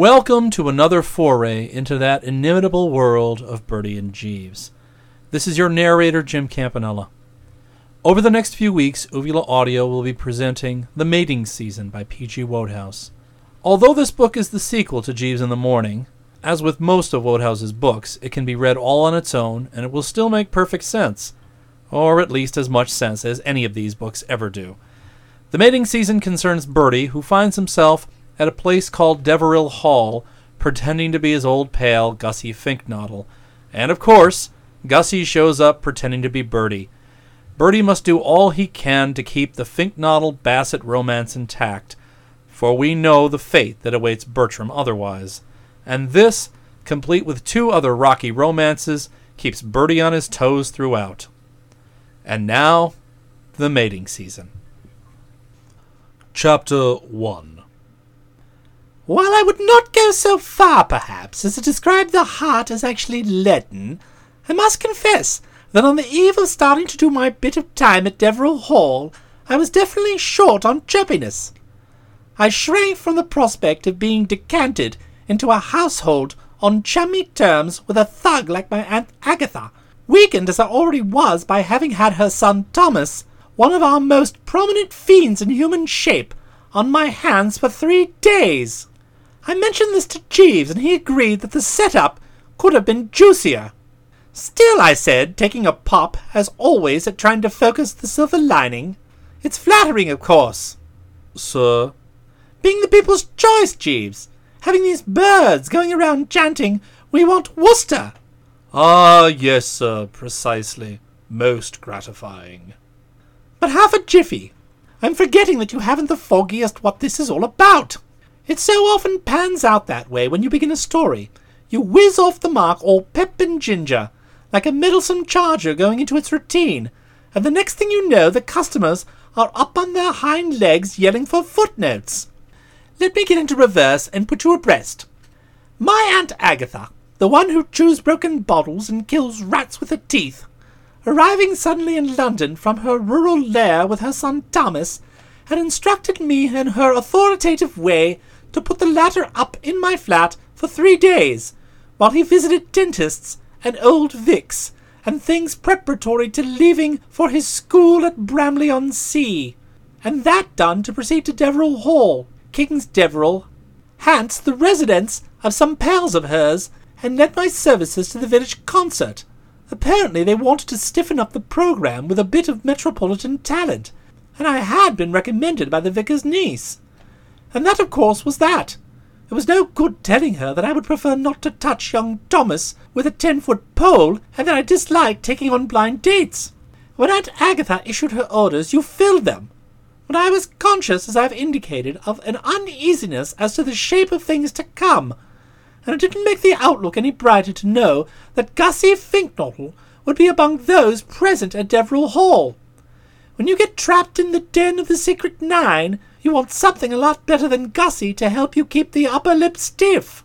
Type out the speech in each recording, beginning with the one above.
Welcome to another foray into that inimitable world of Bertie and Jeeves. This is your narrator, Jim Campanella. Over the next few weeks, Uvula Audio will be presenting The Mating Season by P.G. Wodehouse. Although this book is the sequel to Jeeves in the Morning, as with most of Wodehouse's books, it can be read all on its own and it will still make perfect sense, or at least as much sense as any of these books ever do. The mating season concerns Bertie, who finds himself at a place called Deverill Hall, pretending to be his old pal, Gussie Finknottle. And of course, Gussie shows up pretending to be Bertie. Bertie must do all he can to keep the Finknottle Bassett romance intact, for we know the fate that awaits Bertram otherwise. And this, complete with two other rocky romances, keeps Bertie on his toes throughout. And now, the mating season. Chapter 1 While I would not go so far, perhaps, as to describe the heart as actually leaden, I must confess that on the eve of starting to do my bit of time at Deverill Hall, I was definitely short on chirpiness. I shrank from the prospect of being decanted into a household on chummy terms with a thug like my Aunt Agatha, weakened as I already was by having had her son Thomas, one of our most prominent fiends in human shape, on my hands for three days. I mentioned this to Jeeves, and he agreed that the setup could have been juicier. Still, I said, taking a pop, as always, at trying to focus the silver lining, it's flattering, of course. Sir, Being the people's choice, Jeeves. Having these birds going around chanting, We want Worcester. Ah, yes, sir, precisely. Most gratifying. But half a jiffy. I'm forgetting that you haven't the foggiest what this is all about. It so often pans out that way when you begin a story. You whiz off the mark all pep and ginger, like a meddlesome charger going into its routine, and the next thing you know the customers are up on their hind legs yelling for footnotes. Let me get into reverse and put you abreast. My Aunt Agatha, the one who chews broken bottles and kills rats with her teeth, arriving suddenly in London from her rural lair with her son Thomas, had instructed me in her authoritative way to put the latter up in my flat for three days, while he visited dentists and old Vicks, and things preparatory to leaving for his school at Bramley on Sea, and that done to proceed to Deverill Hall, King's Deverill, hence the residence of some pals of hers, and lent my services to the village concert. Apparently they wanted to stiffen up the programme with a bit of metropolitan talent, and I had been recommended by the vicar's niece. And that, of course, was that. It was no good telling her that I would prefer not to touch young Thomas with a ten-foot pole, and that I disliked taking on blind dates. When Aunt Agatha issued her orders, you filled them. When I was conscious, as I have indicated, of an uneasiness as to the shape of things to come, and it didn't make the outlook any brighter to know that Gussie Finknottle would be among those present at Deverill Hall. When you get trapped in the den of the Secret Nine, you want something a lot better than Gussie to help you keep the upper lip stiff.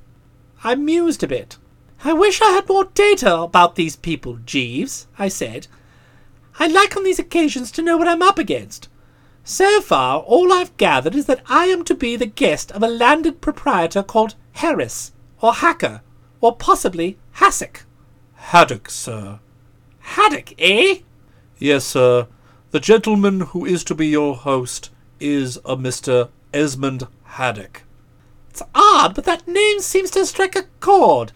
I mused a bit. I wish I had more data about these people, Jeeves, I said. I like on these occasions to know what I'm up against. So far, all I've gathered is that I am to be the guest of a landed proprietor called Harris, or Hacker, or possibly Hassock. Haddock, sir. Haddock, eh? Yes, sir. The gentleman who is to be your host is a Mr. Esmond Haddock. It's odd, but that name seems to strike a chord,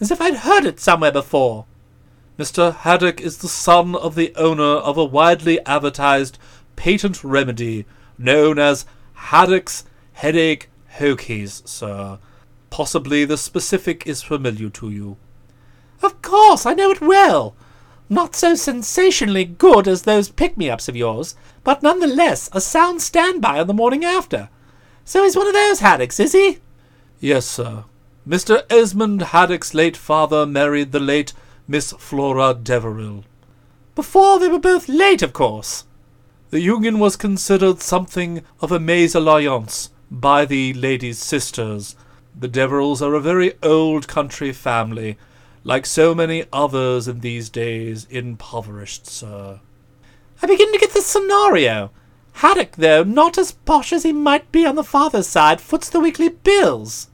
as if I'd heard it somewhere before. Mr. Haddock is the son of the owner of a widely advertised patent remedy known as Haddock's Headache Hokies, sir. Possibly the specific is familiar to you. Of course, I know it well. Not so sensationally good as those pick-me-ups of yours, but none the less a sound standby on the morning after. So he's one of those Haddocks, is he? Yes, sir. Mr. Esmond Haddock's late father married the late Miss Flora Deverill. Before they were both late, of course. The union was considered something of a mésalliance by the lady's sisters. The Deverills are a very old country family, like so many others in these days, impoverished, sir. I begin to get the scenario. Haddock, though not as posh as he might be on the father's side, foots the weekly bills.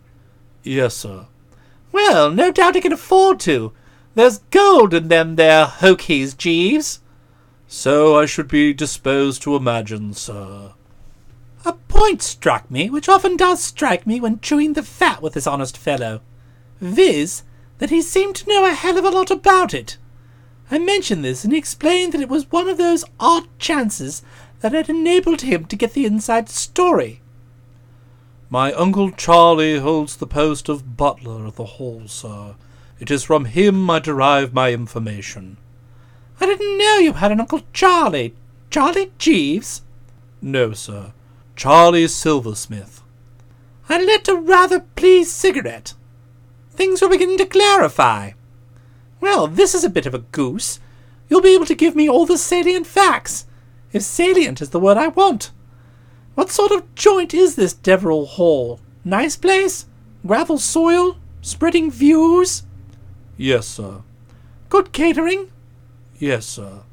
Yes, sir. Well, no doubt he can afford to. There's gold in them there hokies, Jeeves. So I should be disposed to imagine, sir. A point struck me, which often does strike me when chewing the fat with this honest fellow, viz., that he seemed to know a hell of a lot about it. I mentioned this, and he explained that it was one of those odd chances that had enabled him to get the inside story. My Uncle Charlie holds the post of butler at the Hall, sir. It is from him I derive my information. I didn't know you had an Uncle Charlie. Charlie Jeeves? No, sir. Charlie Silversmith. I lit a rather pleased cigarette. Things were beginning to clarify. Well, this is a bit of a goose. You'll be able to give me all the salient facts, if salient is the word I want. What sort of joint is this Deverill Hall? Nice place? Gravel soil? Spreading views? Yes, sir. Good catering? Yes, sir.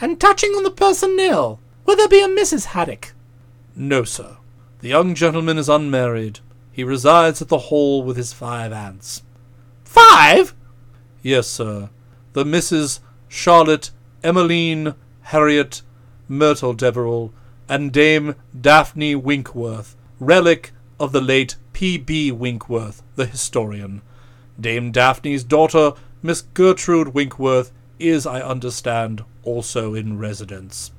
And touching on the personnel, will there be a Mrs. Haddock? No, sir. The young gentleman is unmarried. He resides at the Hall with his five aunts. Five? Yes, sir. The Misses Charlotte, Emmeline, Harriet, Myrtle Deverill, and Dame Daphne Winkworth, relic of the late P.B. Winkworth, the historian. Dame Daphne's daughter, Miss Gertrude Winkworth, is, I understand, also in residence.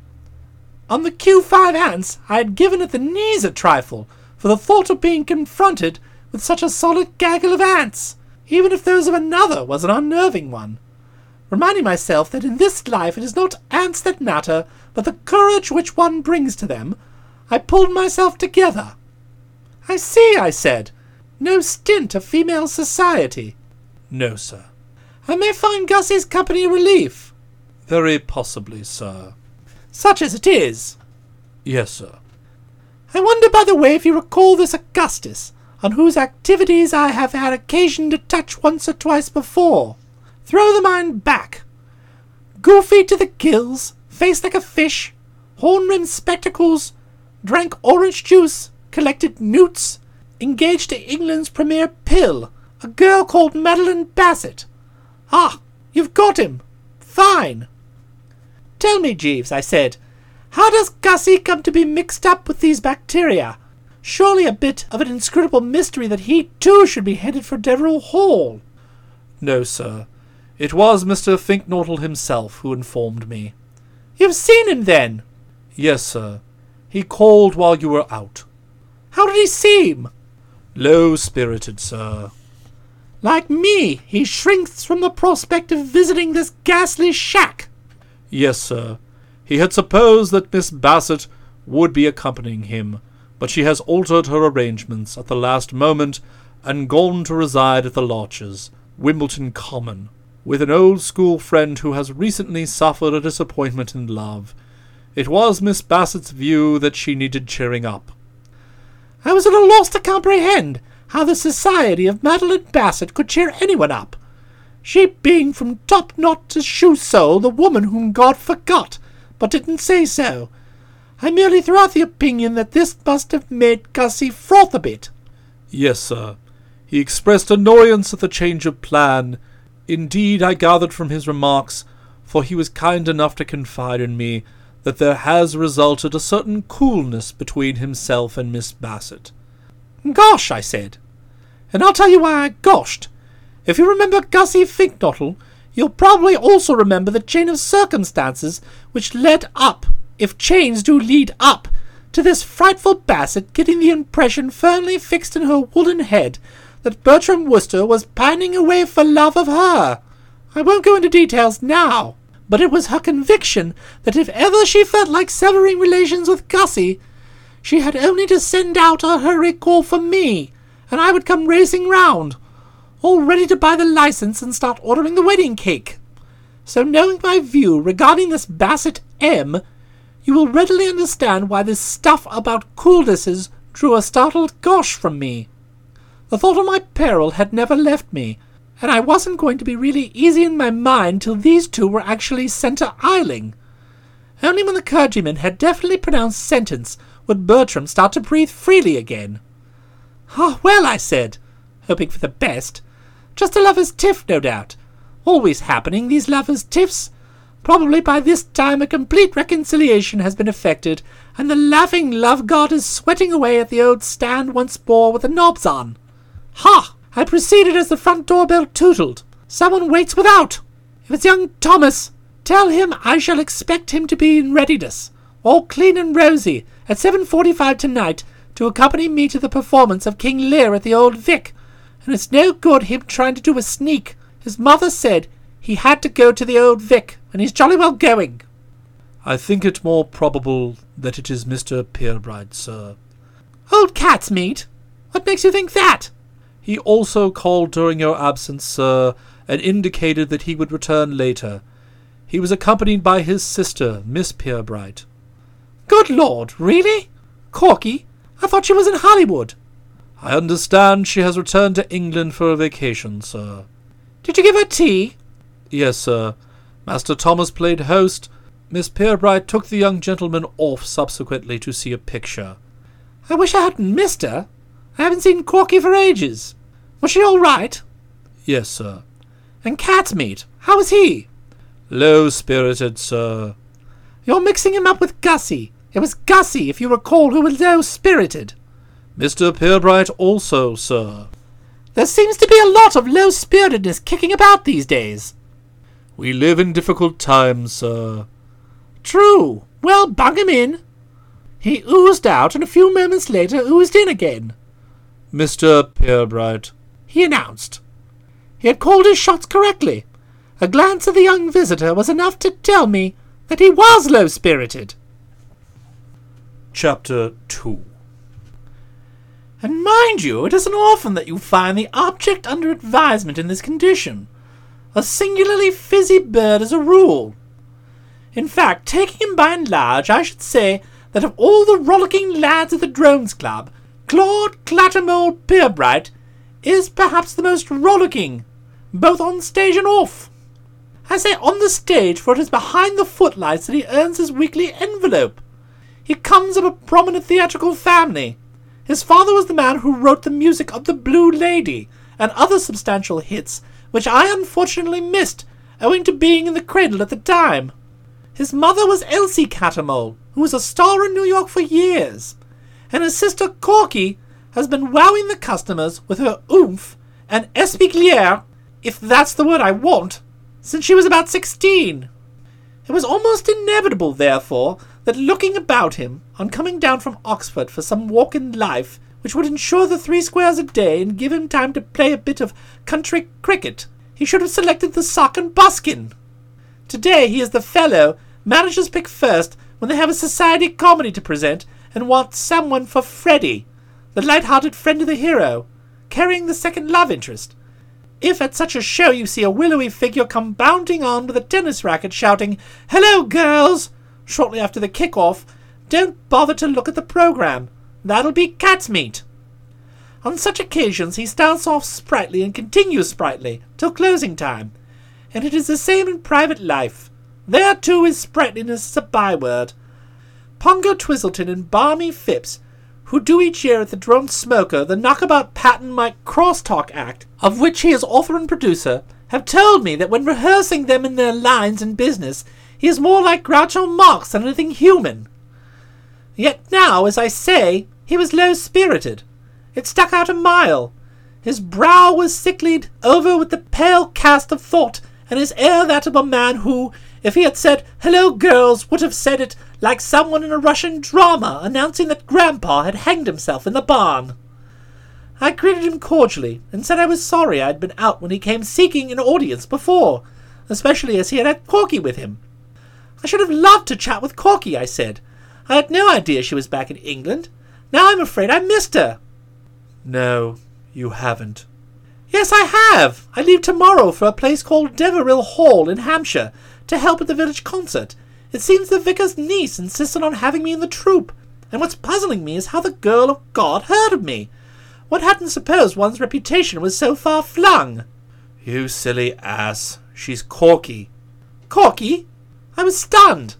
On the Q5 aunts, I had given it the knees a trifle, for the thought of being confronted with such a solid gaggle of aunts, even if those of another was an unnerving one. Reminding myself that in this life it is not aunts that matter, but the courage which one brings to them, I pulled myself together. I see, I said. No stint of female society. No, sir. I may find Gussie's company relief. Very possibly, sir. Such as it is. Yes, sir. I wonder, by the way, if you recall this Augustus, on whose activities I have had occasion to touch once or twice before. Throw the mind back. Goofy to the gills, face like a fish, horn-rimmed spectacles, drank orange juice, collected newts, engaged to England's premier pill, a girl called Madeline Bassett. Ah, you've got him. Fine. Tell me, Jeeves, I said, how does Gussie come to be mixed up with these bacteria? Surely a bit of an inscrutable mystery that he too should be headed for Deverill Hall. No, sir. It was Mr. Finknottle himself who informed me. You've seen him, then? Yes, sir. He called while you were out. How did he seem? Low spirited, sir. Like me, he shrinks from the prospect of visiting this ghastly shack. Yes, sir. He had supposed that Miss Bassett would be accompanying him, but she has altered her arrangements at the last moment and gone to reside at the Larches, Wimbledon Common, with an old school friend who has recently suffered a disappointment in love. It was Miss Bassett's view that she needed cheering up. I was at a loss to comprehend how the society of Madeline Bassett could cheer anyone up, she being from top knot to shoe sole the woman whom God forgot, but didn't say so. I merely threw out the opinion that this must have made Gussie froth a bit. Yes, sir. He expressed annoyance at the change of plan. Indeed, I gathered from his remarks, for he was kind enough to confide in me, that there has resulted a certain coolness between himself and Miss Bassett. Gosh, I said. And I'll tell you why I goshed. If you remember Gussie Finknottle, you'll probably also remember the chain of circumstances which led up, if chains do lead up, to this frightful Bassett getting the impression firmly fixed in her wooden head that Bertram Wooster was pining away for love of her. I won't go into details now, but it was her conviction that if ever she felt like severing relations with Gussie, she had only to send out a hurry call for me, and I would come racing round, all ready to buy the license and start ordering the wedding cake. So knowing my view regarding this Bassett M, you will readily understand why this stuff about coolnesses drew a startled gosh from me. The thought of my peril had never left me, and I wasn't going to be really easy in my mind till these two were actually centre isling. Only when the clergyman had definitely pronounced sentence would Bertram start to breathe freely again. Ah, well, I said, hoping for the best. Just a lover's tiff, no doubt. Always happening, these lovers' tiffs. Probably by this time a complete reconciliation has been effected, and the laughing love god is sweating away at the old stand once more with the knobs on. Ha! I proceeded as the front doorbell tootled. Someone waits without. If it's young Thomas, tell him I shall expect him to be in readiness, all clean and rosy, at seven forty-five tonight, to accompany me to the performance of King Lear at the Old Vic. And it's no good him trying to do a sneak. His mother said he had to go to the Old Vic, and he's jolly well going. I think it more probable that it is Mr. Pirbright, sir. Old cat's meat? What makes you think that? He also called during your absence, sir, and indicated that he would return later. He was accompanied by his sister, Miss Pirbright. Good Lord, really? Corky? I thought she was in Hollywood. I understand she has returned to England for a vacation, sir. Did you give her tea? Yes, sir. Master Thomas played host. Miss Pirbright took the young gentleman off subsequently to see a picture. I wish I hadn't missed her. I haven't seen Corky for ages. Was she all right? Yes, sir. And cat's meat, how was he? Low spirited, sir. You're mixing him up with Gussie. It was Gussie, if you recall, who was low spirited. Mr. Pirbright also, sir. There seems to be a lot of low spiritedness kicking about these days. We live in difficult times, sir. True. Well, bung him in. He oozed out, and a few moments later oozed in again. Mr. Pirbright, he announced. He had called his shots correctly. A glance at the young visitor was enough to tell me that he was low spirited. Chapter 2 And mind you, it isn't often that you find the object under advisement in this condition. A singularly fizzy bird as a rule. In fact, taking him by and large, I should say that of all the rollicking lads of the Drones Club, Claude Cattermole Pirbright is perhaps the most rollicking, both on stage and off. I say on the stage, for it is behind the footlights that he earns his weekly envelope. He comes of a prominent theatrical family. His father was the man who wrote the music of The Blue Lady and other substantial hits, which I unfortunately missed, owing to being in the cradle at the time. His mother was Elsie Cattermole, who was a star in New York for years, and his sister Corky has been wowing the customers with her oomph and espièglerie, if that's the word I want, since she was about sixteen. It was almost inevitable, therefore, that looking about him, on coming down from Oxford for some walk in life which would ensure the three squares a day and give him time to play a bit of country cricket, he should have selected the sock and buskin. Today he is the fellow managers pick first when they have a society comedy to present and want someone for Freddie, the light-hearted friend of the hero, carrying the second love interest. If at such a show you see a willowy figure come bounding on with a tennis racket shouting, Hello, girls! Shortly after the kick-off, don't bother to look at the program. That'll be cat's meat. On such occasions he starts off sprightly and continues sprightly till closing time, and it is the same in private life. There too his sprightliness is a byword. Pongo Twistleton and Barmy Phipps, who do each year at the Drone Smoker the knockabout Pat and Mike crosstalk act, of which he is author and producer, have told me that when rehearsing them in their lines and business, he is more like Groucho Marx than anything human. Yet now, as I say, he was low spirited. It stuck out a mile. His brow was sicklied over with the pale cast of thought, and his air that of a man who, if he had said, Hello, girls, would have said it like someone in a Russian drama announcing that Grandpa had hanged himself in the barn. I greeted him cordially and said I was sorry I had been out when he came seeking an audience before, especially as he had had Corky with him. I should have loved to chat with Corky, I said. I had no idea she was back in England. Now I'm afraid I missed her. No, you haven't. Yes, I have. I leave tomorrow for a place called Deverill Hall in Hampshire to help at the village concert. It seems the vicar's niece insisted on having me in the troupe, and what's puzzling me is how the girl of God heard of me. One hadn't supposed one's reputation was so far flung. You silly ass. She's Corky. Corky? I was stunned.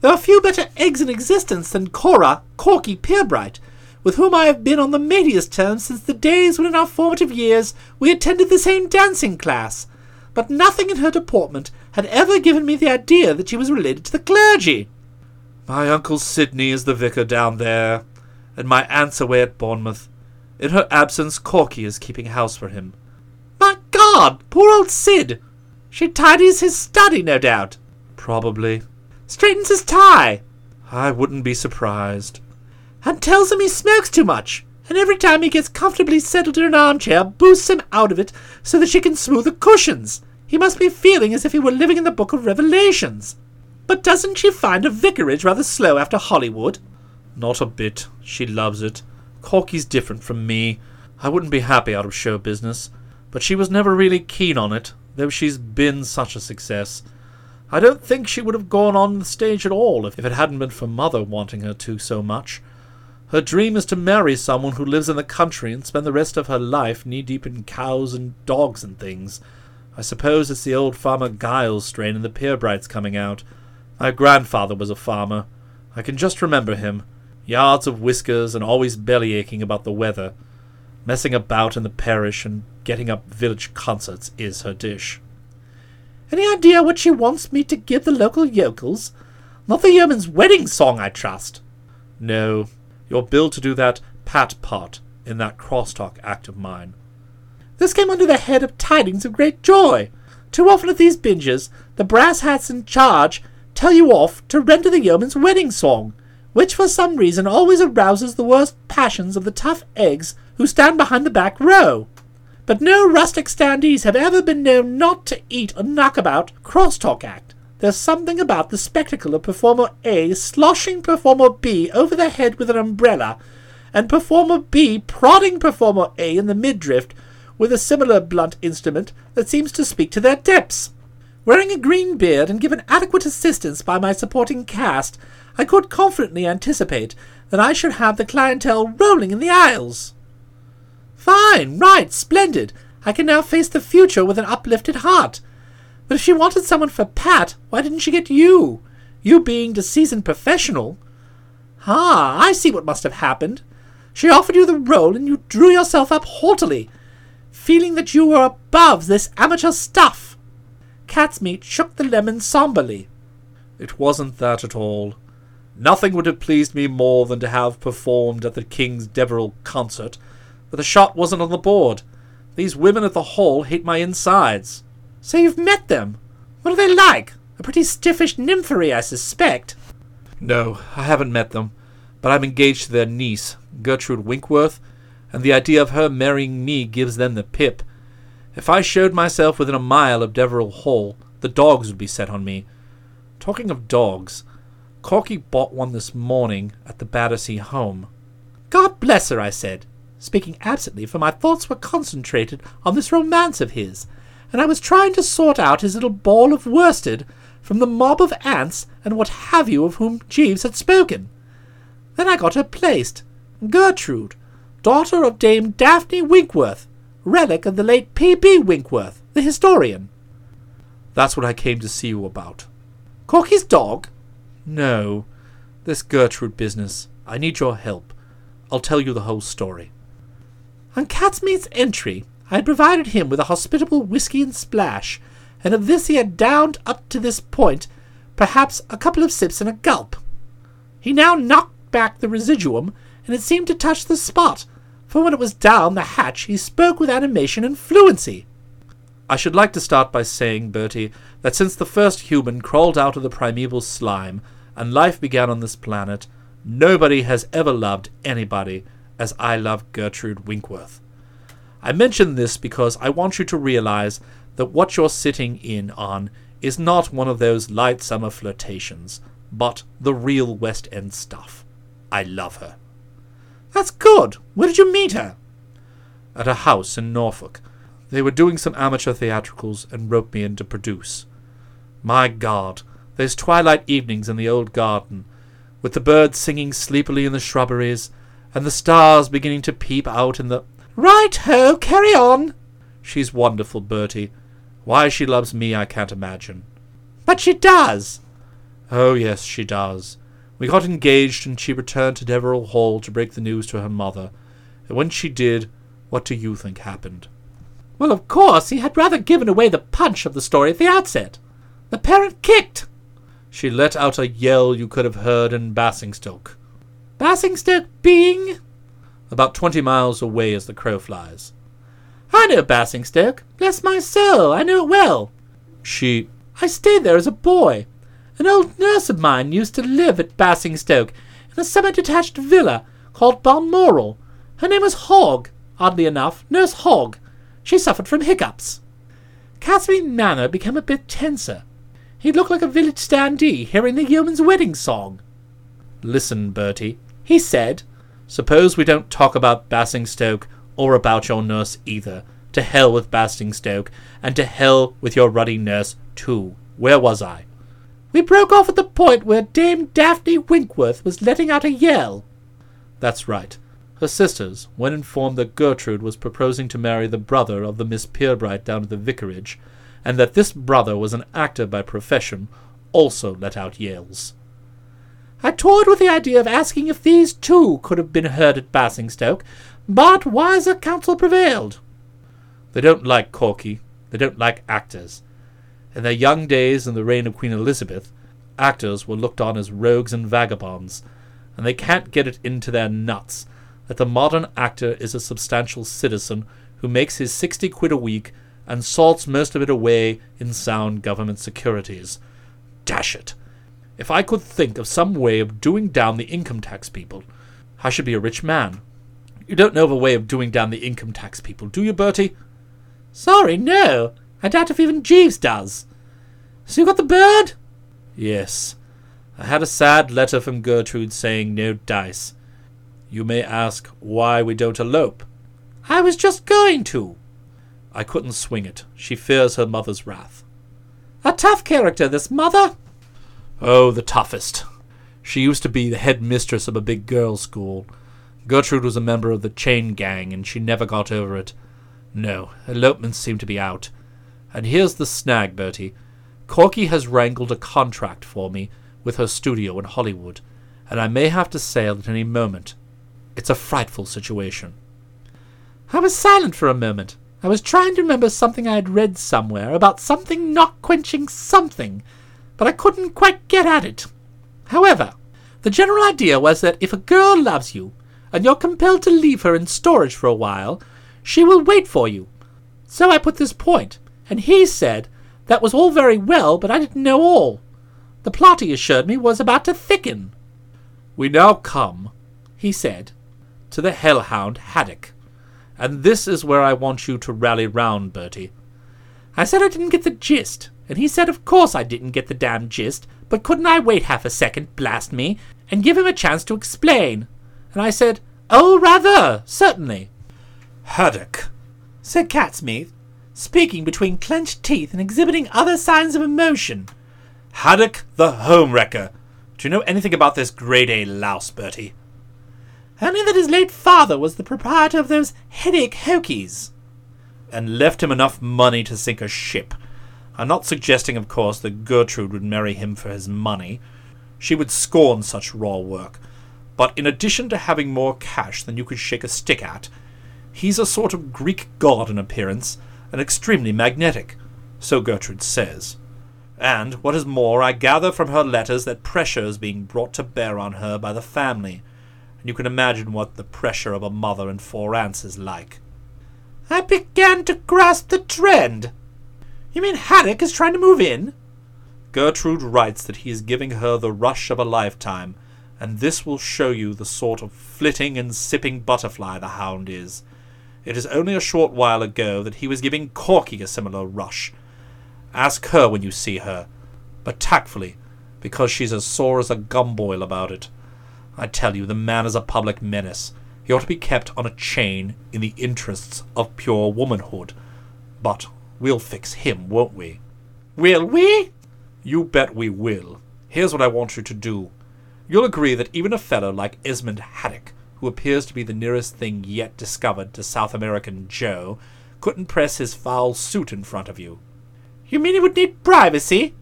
There are few better eggs in existence than Cora, Corky Pirbright, with whom I have been on the mateyest terms since the days when in our formative years we attended the same dancing class, but nothing in her deportment had ever given me the idea that she was related to the clergy. My uncle Sidney is the vicar down there, and my aunt's away at Bournemouth. In her absence, Corky is keeping house for him. My God, poor old Sid! She tidies his study, no doubt. Probably. Straightens his tie. I wouldn't be surprised. And tells him he smokes too much, and every time he gets comfortably settled in an armchair, boosts him out of it so that she can smooth the cushions. He must be feeling as if he were living in the Book of Revelations. But doesn't she find a vicarage rather slow after Hollywood? Not a bit. She loves it. Corky's different from me. I wouldn't be happy out of show business, but she was never really keen on it, though she's been such a success. I don't think she would have gone on the stage at all if it hadn't been for Mother wanting her to so much. Her dream is to marry someone who lives in the country and spend the rest of her life knee deep in cows and dogs and things. I suppose it's the old Farmer Giles strain in the Pirbrights coming out. My grandfather was a farmer. I can just remember him. Yards of whiskers and always belly aching about the weather. Messing about in the parish and getting up village concerts is her dish. Any idea what she wants me to give the local yokels? Not the yeoman's wedding song, I trust. No, you're billed to do that pat part in that crosstalk act of mine. This came under the head of tidings of great joy. Too often at these binges, the brass hats in charge tell you off to render the yeoman's wedding song, which for some reason always arouses the worst passions of the tough eggs who stand behind the back row. But no rustic standees have ever been known not to eat a knockabout crosstalk act. There's something about the spectacle of performer A sloshing performer B over the head with an umbrella, and performer B prodding performer A in the midriff with a similar blunt instrument that seems to speak to their depths. Wearing a green beard and given adequate assistance by my supporting cast, I could confidently anticipate that I should have the clientele rolling in the aisles. Fine, right, splendid. I can now face the future with an uplifted heart. But if she wanted someone for Pat, why didn't she get you? You being the seasoned professional. Ah, I see what must have happened. She offered you the role, and you drew yourself up haughtily, feeling that you were above this amateur stuff. Catsmeat shook the lemon somberly. It wasn't that at all. Nothing would have pleased me more than to have performed at the King's Deverill concert, but the shot wasn't on the board. These women at the hall hate my insides. So you've met them? What are they like? A pretty stiffish nymphery, I suspect. No, I haven't met them, but I'm engaged to their niece, Gertrude Winkworth, and the idea of her marrying me gives them the pip. If I showed myself within a mile of Deverill Hall, the dogs would be set on me. Talking of dogs, Corky bought one this morning at the Battersea home. God bless her, I said, speaking absently, for my thoughts were concentrated on this romance of his, and I was trying to sort out his little ball of worsted from the mob of aunts and what have you of whom Jeeves had spoken. Then I got her placed. Gertrude, daughter of Dame Daphne Winkworth, relic of the late P.B. Winkworth, the historian. That's what I came to see you about. Corky's dog? No, this Gertrude business. I need your help. I'll tell you the whole story. On Catsmeat's entry, I had provided him with a hospitable whisky and splash, and of this he had downed up to this point perhaps a couple of sips and a gulp. He now knocked back the residuum, and it seemed to touch the spot, for when it was down the hatch he spoke with animation and fluency. I should like to start by saying, Bertie, that since the first human crawled out of the primeval slime and life began on this planet, nobody has ever loved anybody as I love Gertrude Winkworth. I mention this because I want you to realize that what you're sitting in on is not one of those light summer flirtations, but the real West End stuff. I love her. That's good. Where did you meet her? At a house in Norfolk. They were doing some amateur theatricals and roped me in to produce. My God, those twilight evenings in the old garden, with the birds singing sleepily in the shrubberies, and the stars beginning to peep out in the. Right ho, carry on. She's wonderful, Bertie. Why she loves me, I can't imagine. But she does. Oh, yes, she does. We got engaged, and she returned to Deverill Hall to break the news to her mother. And when she did, what do you think happened? Well, of course, he had rather given away the punch of the story at the outset. The parent kicked. She let out a yell you could have heard in Basingstoke. Basingstoke Bing! About twenty miles away as the crow flies. I know Basingstoke. Bless my soul, I know it well. She. I stayed there as a boy. An old nurse of mine used to live at Basingstoke in a semi-detached villa called Balmoral. Her name was Hogg, oddly enough, Nurse Hogg. She suffered from hiccups. Catsmeat's manner became a bit tenser. He looked like a village standee hearing the yeoman's wedding song. Listen, Bertie, he said. Suppose we don't talk about Basingstoke or about your nurse either. To hell with Basingstoke, and to hell with your ruddy nurse, too. Where was I? We broke off at the point where Dame Daphne Winkworth was letting out a yell. That's right. Her sisters, when informed that Gertrude was proposing to marry the brother of the Miss Pirbright down at the vicarage, and that this brother was an actor by profession, also let out yells. I toyed with the idea of asking if these too could have been heard at Basingstoke, but wiser counsel prevailed. They don't like Corky. They don't like actors. In their young days in the reign of Queen Elizabeth, actors were looked on as rogues and vagabonds, and they can't get it into their nuts that the modern actor is a substantial citizen who makes his sixty quid a week and salts most of it away in sound government securities. Dash it! If I could think of some way of doing down the income tax people, I should be a rich man. You don't know of a way of doing down the income tax people, do you, Bertie? Sorry, no. I doubt if even Jeeves does. So you got the bird? Yes. I had a sad letter from Gertrude saying no dice. You may ask why we don't elope. I was just going to. I couldn't swing it. She fears her mother's wrath. A tough character, this mother. Oh, the toughest. She used to be the head mistress of a big girls' school. Gertrude was a member of the chain gang, and she never got over it. No, elopements seem to be out. And here's the snag, Bertie. Corky has wrangled a contract for me with her studio in Hollywood, and I may have to sail at any moment. It's a frightful situation. I was silent for a moment. I was trying to remember something I had read somewhere about something not quenching something, but I couldn't quite get at it. However, the general idea was that if a girl loves you, and you're compelled to leave her in storage for a while, she will wait for you. So I put this point, and he said that was all very well, but I didn't know all. The plot, he assured me, was about to thicken. We now come, he said, to the hellhound Haddock. And this is where I want you to rally round, Bertie. I said I didn't get the gist, and he said of course I didn't get the damn gist, but couldn't I wait half a second, blast me, and give him a chance to explain? And I said, Oh, rather, certainly. Haddock, said Catsmeat, speaking between clenched teeth and exhibiting other signs of emotion. Haddock the home wrecker. Do you know anything about this grade A louse, Bertie? Only that his late father was the proprietor of those headache hokies. And left him enough money to sink a ship. I'm not suggesting, of course, that Gertrude would marry him for his money. She would scorn such raw work. But in addition to having more cash than you could shake a stick at, he's a sort of Greek god in appearance, and extremely magnetic. So Gertrude says. And, what is more, I gather from her letters that pressure is being brought to bear on her by the family, and you can imagine what the pressure of a mother in four aunts is like. I began to grasp the trend. You mean Haddock is trying to move in? Gertrude writes that he is giving her the rush of a lifetime, and this will show you the sort of flitting and sipping butterfly the hound is. It is only a short while ago that he was giving Corky a similar rush. Ask her when you see her, but tactfully, because she's as sore as a gumboil about it. I tell you, the man is a public menace. He ought to be kept on a chain in the interests of pure womanhood. But we'll fix him, won't we? Will we? You bet we will. Here's what I want you to do. You'll agree that even a fellow like Esmond Haddock, who appears to be the nearest thing yet discovered to South American Joe, couldn't press his foul suit in front of you. You mean he would need privacy?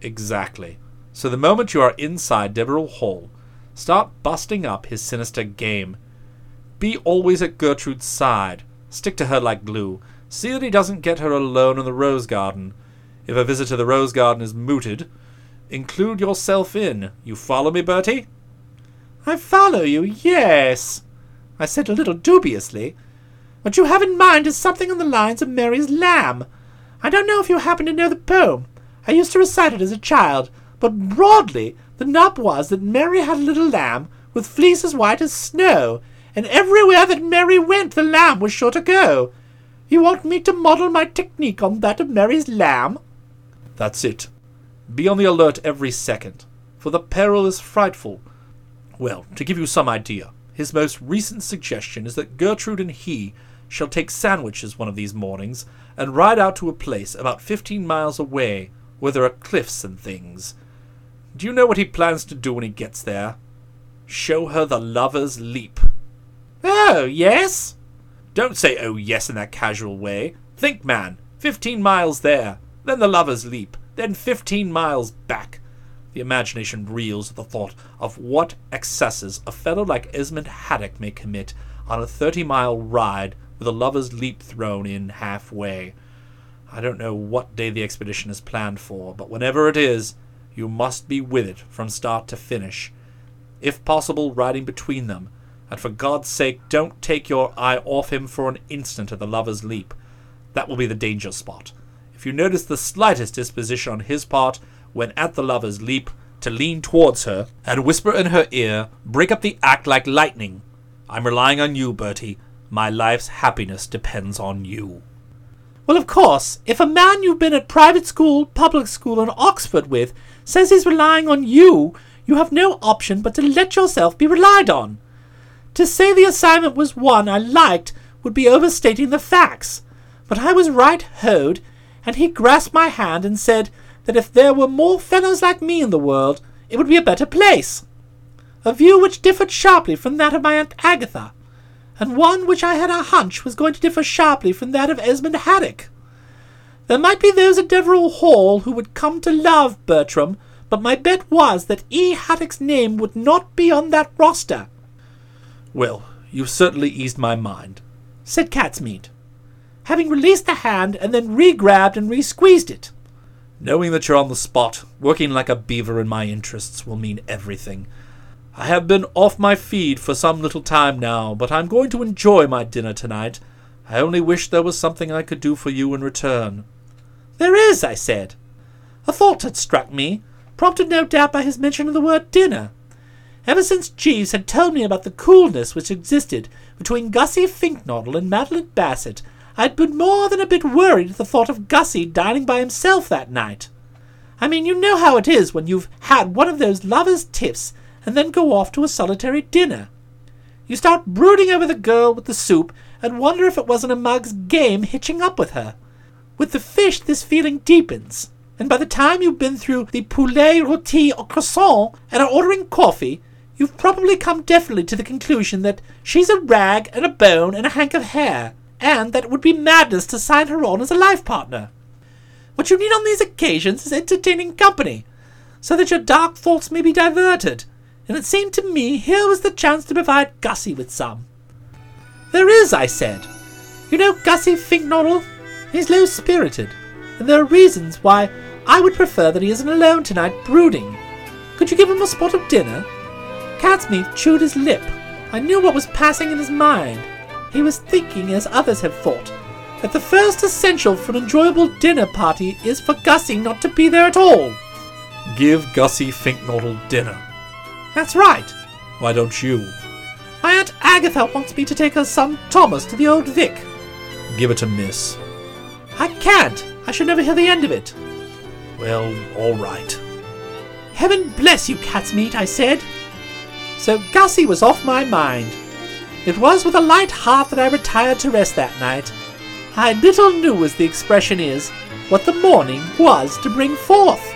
Exactly. So the moment you are inside Deverill Hall, start busting up his sinister game. Be always at Gertrude's side. Stick to her like glue. See that he doesn't get her alone in the rose garden. If a visit to the rose garden is mooted, include yourself in. You follow me, Bertie? I follow you, yes, I said a little dubiously. What you have in mind is something on the lines of Mary's Lamb. I don't know if you happen to know the poem. I used to recite it as a child, but broadly, the nub was that Mary had a little lamb with fleece as white as snow, and everywhere that Mary went, the lamb was sure to go. You want me to model my technique on that of Mary's lamb? That's it. Be on the alert every second, for the peril is frightful. Well, to give you some idea, his most recent suggestion is that Gertrude and he shall take sandwiches one of these mornings and ride out to a place about fifteen miles away where there are cliffs and things. Do you know what he plans to do when he gets there? Show her the lover's leap. Oh, yes? Don't say oh yes in that casual way. Think, man. Fifteen miles there, then the lover's leap, then fifteen miles back. The imagination reels at the thought of what excesses a fellow like Esmond Haddock may commit on a thirty mile ride with a lover's leap thrown in halfway. I don't know what day the expedition is planned for, but whenever it is, you must be with it from start to finish. If possible, riding between them, and for God's sake, don't take your eye off him for an instant at the lover's leap. That will be the danger spot. If you notice the slightest disposition on his part when at the lover's leap to lean towards her and whisper in her ear, break up the act like lightning. I'm relying on you, Bertie. My life's happiness depends on you. Well, of course, if a man you've been at private school, public school, and Oxford with says he's relying on you, you have no option but to let yourself be relied on. To say the assignment was one I liked would be overstating the facts, but I was right hoed, and he grasped my hand and said that if there were more fellows like me in the world, it would be a better place. A view which differed sharply from that of my Aunt Agatha, and one which I had a hunch was going to differ sharply from that of Esmond Haddock. There might be those at Deverill Hall who would come to love Bertram, but my bet was that E. Haddock's name would not be on that roster. Well, you've certainly eased my mind, said Catsmeat, having released the hand and then re-grabbed and re-squeezed it. Knowing that you're on the spot, working like a beaver in my interests will mean everything. I have been off my feed for some little time now, but I'm going to enjoy my dinner tonight. I only wish there was something I could do for you in return. There is, I said. A thought had struck me, prompted no doubt by his mention of the word dinner. Ever since Jeeves had told me about the coolness which existed between Gussie Finknottle and Madeline Bassett, I'd been more than a bit worried at the thought of Gussie dining by himself that night. I mean, you know how it is when you've had one of those lovers' tiffs and then go off to a solitary dinner. You start brooding over the girl with the soup and wonder if it wasn't a mug's game hitching up with her. With the fish, this feeling deepens, and by the time you've been through the poulet rôti au cresson and are ordering coffee, you've probably come definitely to the conclusion that she's a rag and a bone and a hank of hair, and that it would be madness to sign her on as a life partner. What you need on these occasions is entertaining company, so that your dark thoughts may be diverted, and it seemed to me here was the chance to provide Gussie with some. There is, I said. You know Gussie Finknottle? He's low spirited, and there are reasons why I would prefer that he isn't alone tonight brooding. Could you give him a spot of dinner? Catsmeat chewed his lip. I knew what was passing in his mind. He was thinking, as others have thought, that the first essential for an enjoyable dinner party is for Gussie not to be there at all. Give Gussie Finknottle dinner. That's right. Why don't you? My Aunt Agatha wants me to take her son Thomas to the old Vic. Give it to Miss. I can't. I should never hear the end of it. Well, all right. Heaven bless you, Catsmeat, I said. So Gussie was off my mind. It was with a light heart that I retired to rest that night. I little knew, as the expression is, what the morning was to bring forth.